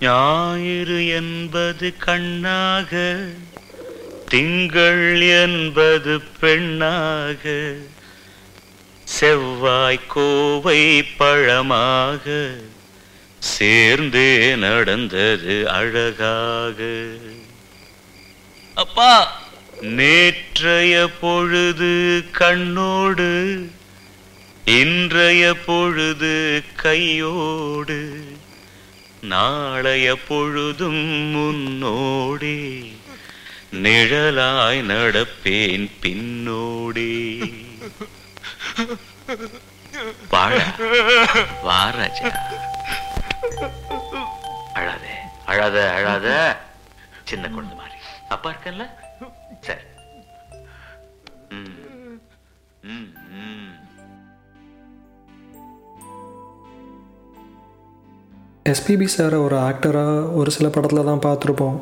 ஞாயிறு என்பது கண்ணாக திங்கள் என்பது பெண்ணாக செவ்வாய் கோவை பழமாக சேர்ந்தே நடந்தது அழகாக. அப்பா! நேற்றைய பொழுது கண்ணோடு இன்றைய பொழுது கையோடு நாளைய பொழுதும் முன்னோடே நிழலாய் நடப்பேன் பின்னோடே. வாழ வா அழாத அழாத அழாத. சின்ன குழந்தை மாதிரி. அப்பா இருக்கல்ல சரி. எஸ்பிபி சாரை ஒரு ஆக்டராக ஒரு சில படத்தில் தான் பார்த்துருப்போம்.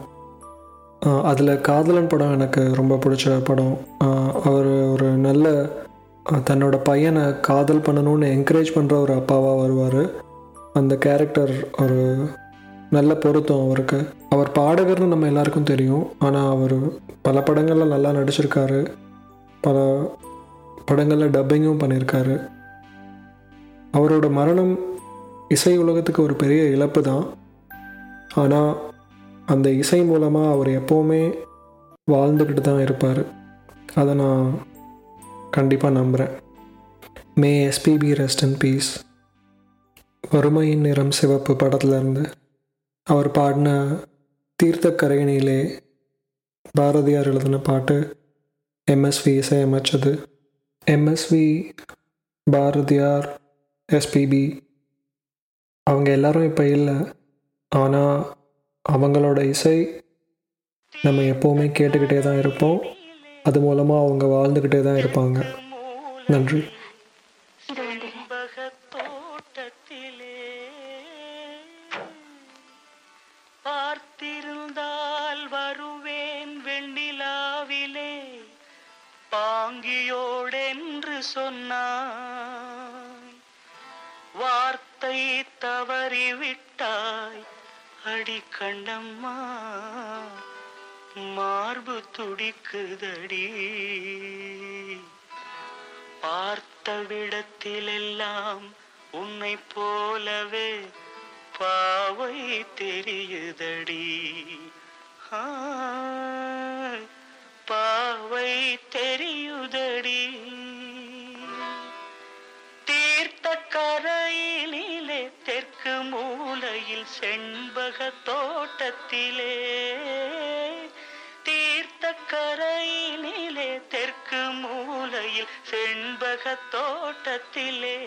அதில் காதலன் படம் எனக்கு ரொம்ப பிடிச்ச படம். அவர் ஒரு நல்ல தன்னோட பையனை காதல் பண்ணணும்னு என்கரேஜ் பண்ணுற ஒரு அப்பாவாக வருவார். அந்த கேரக்டர் ஒரு நல்ல பொருத்தம் அவருக்கு. அவர் பாடகர்னு நம்ம எல்லாருக்கும் தெரியும். ஆனால் அவர் பல படங்களில் நல்லா நடிச்சிருக்காரு. பல படங்களில் டப்பிங்கும் பண்ணியிருக்காரு அவரோட மரணம் இசை உலகத்துக்கு ஒரு பெரிய இழப்பு தான். ஆனால் அந்த இசை மூலமாக அவர் எப்போவுமே வாழ்ந்துக்கிட்டு தான் இருப்பார். அதை நான் கண்டிப்பாக நம்புகிறேன் may SPB rest in peace வறுமையின் நிறம் சிவப்பு படத்துலேருந்து அவர் பாடின தீர்த்தக்கரையினிலே பாரதியார் எழுதின பாட்டு எம்எஸ்வி இசையமைச்சது. எம்எஸ்வி பாரதியார் எஸ்பிபி அவங்க எல்லாரும் இப்போ இல்லை. ஆனால் அவங்களோட இசை நம்ம எப்போவுமே கேட்டுக்கிட்டே தான் இருப்போம். அது மூலமாக அவங்க வாழ்ந்துக்கிட்டே தான் இருப்பாங்க. நன்றி. பார்த்திருந்தால் வருவேன் வெண்ணிலாவிலே. பாங்கியோடென்று சொன்னாய். வார்த்தை தவறிவிட்டாய். அடி மார்பு துடிக்குதடி. பார்த்த விடத்திலெல்லாம் உன்னை போலவே பாவை தெரியுதடி. ஆ, மூலையில் செண்பக தோட்டத்திலே தீர்த்த கரையினிலே தெற்கு மூலையில் செண்பக தோட்டத்திலே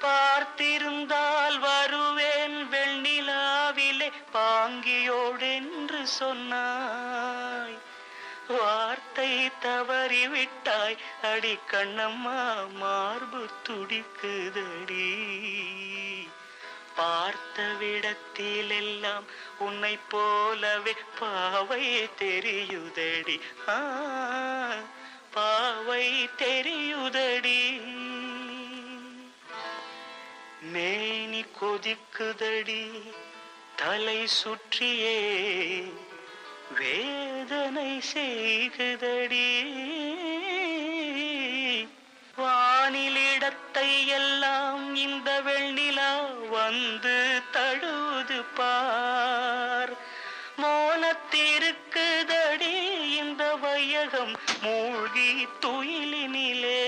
பார்த்திருந்தால் வருவேன் வெண்ணிலாவிலே பாங்கியோடென்று சொன்னாய். வார்த்தை தவறிவிட்டாய் அடி கண்ணம்மா மார்பு துடிக்குதடி. பார்த்த விடத்திலெல்லாம் உன்னை போலவே பாவை தெரியுதடி. ஆ, பாவை தெரியுதடி. மேனி கொதிக்குதடி தலை சுற்றியே வேதனை செய்குதடி. மூழ்கி துயிலினிலே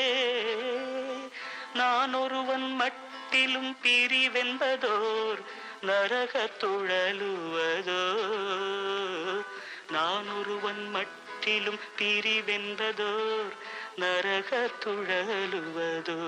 நான் ஒருவன் மட்டிலும் பிரிவென்பதோர் நரக துழலுவதோ. நான் ஒருவன் மட்டிலும் பிரிவென்பதோர் நரக துழலுவதோ.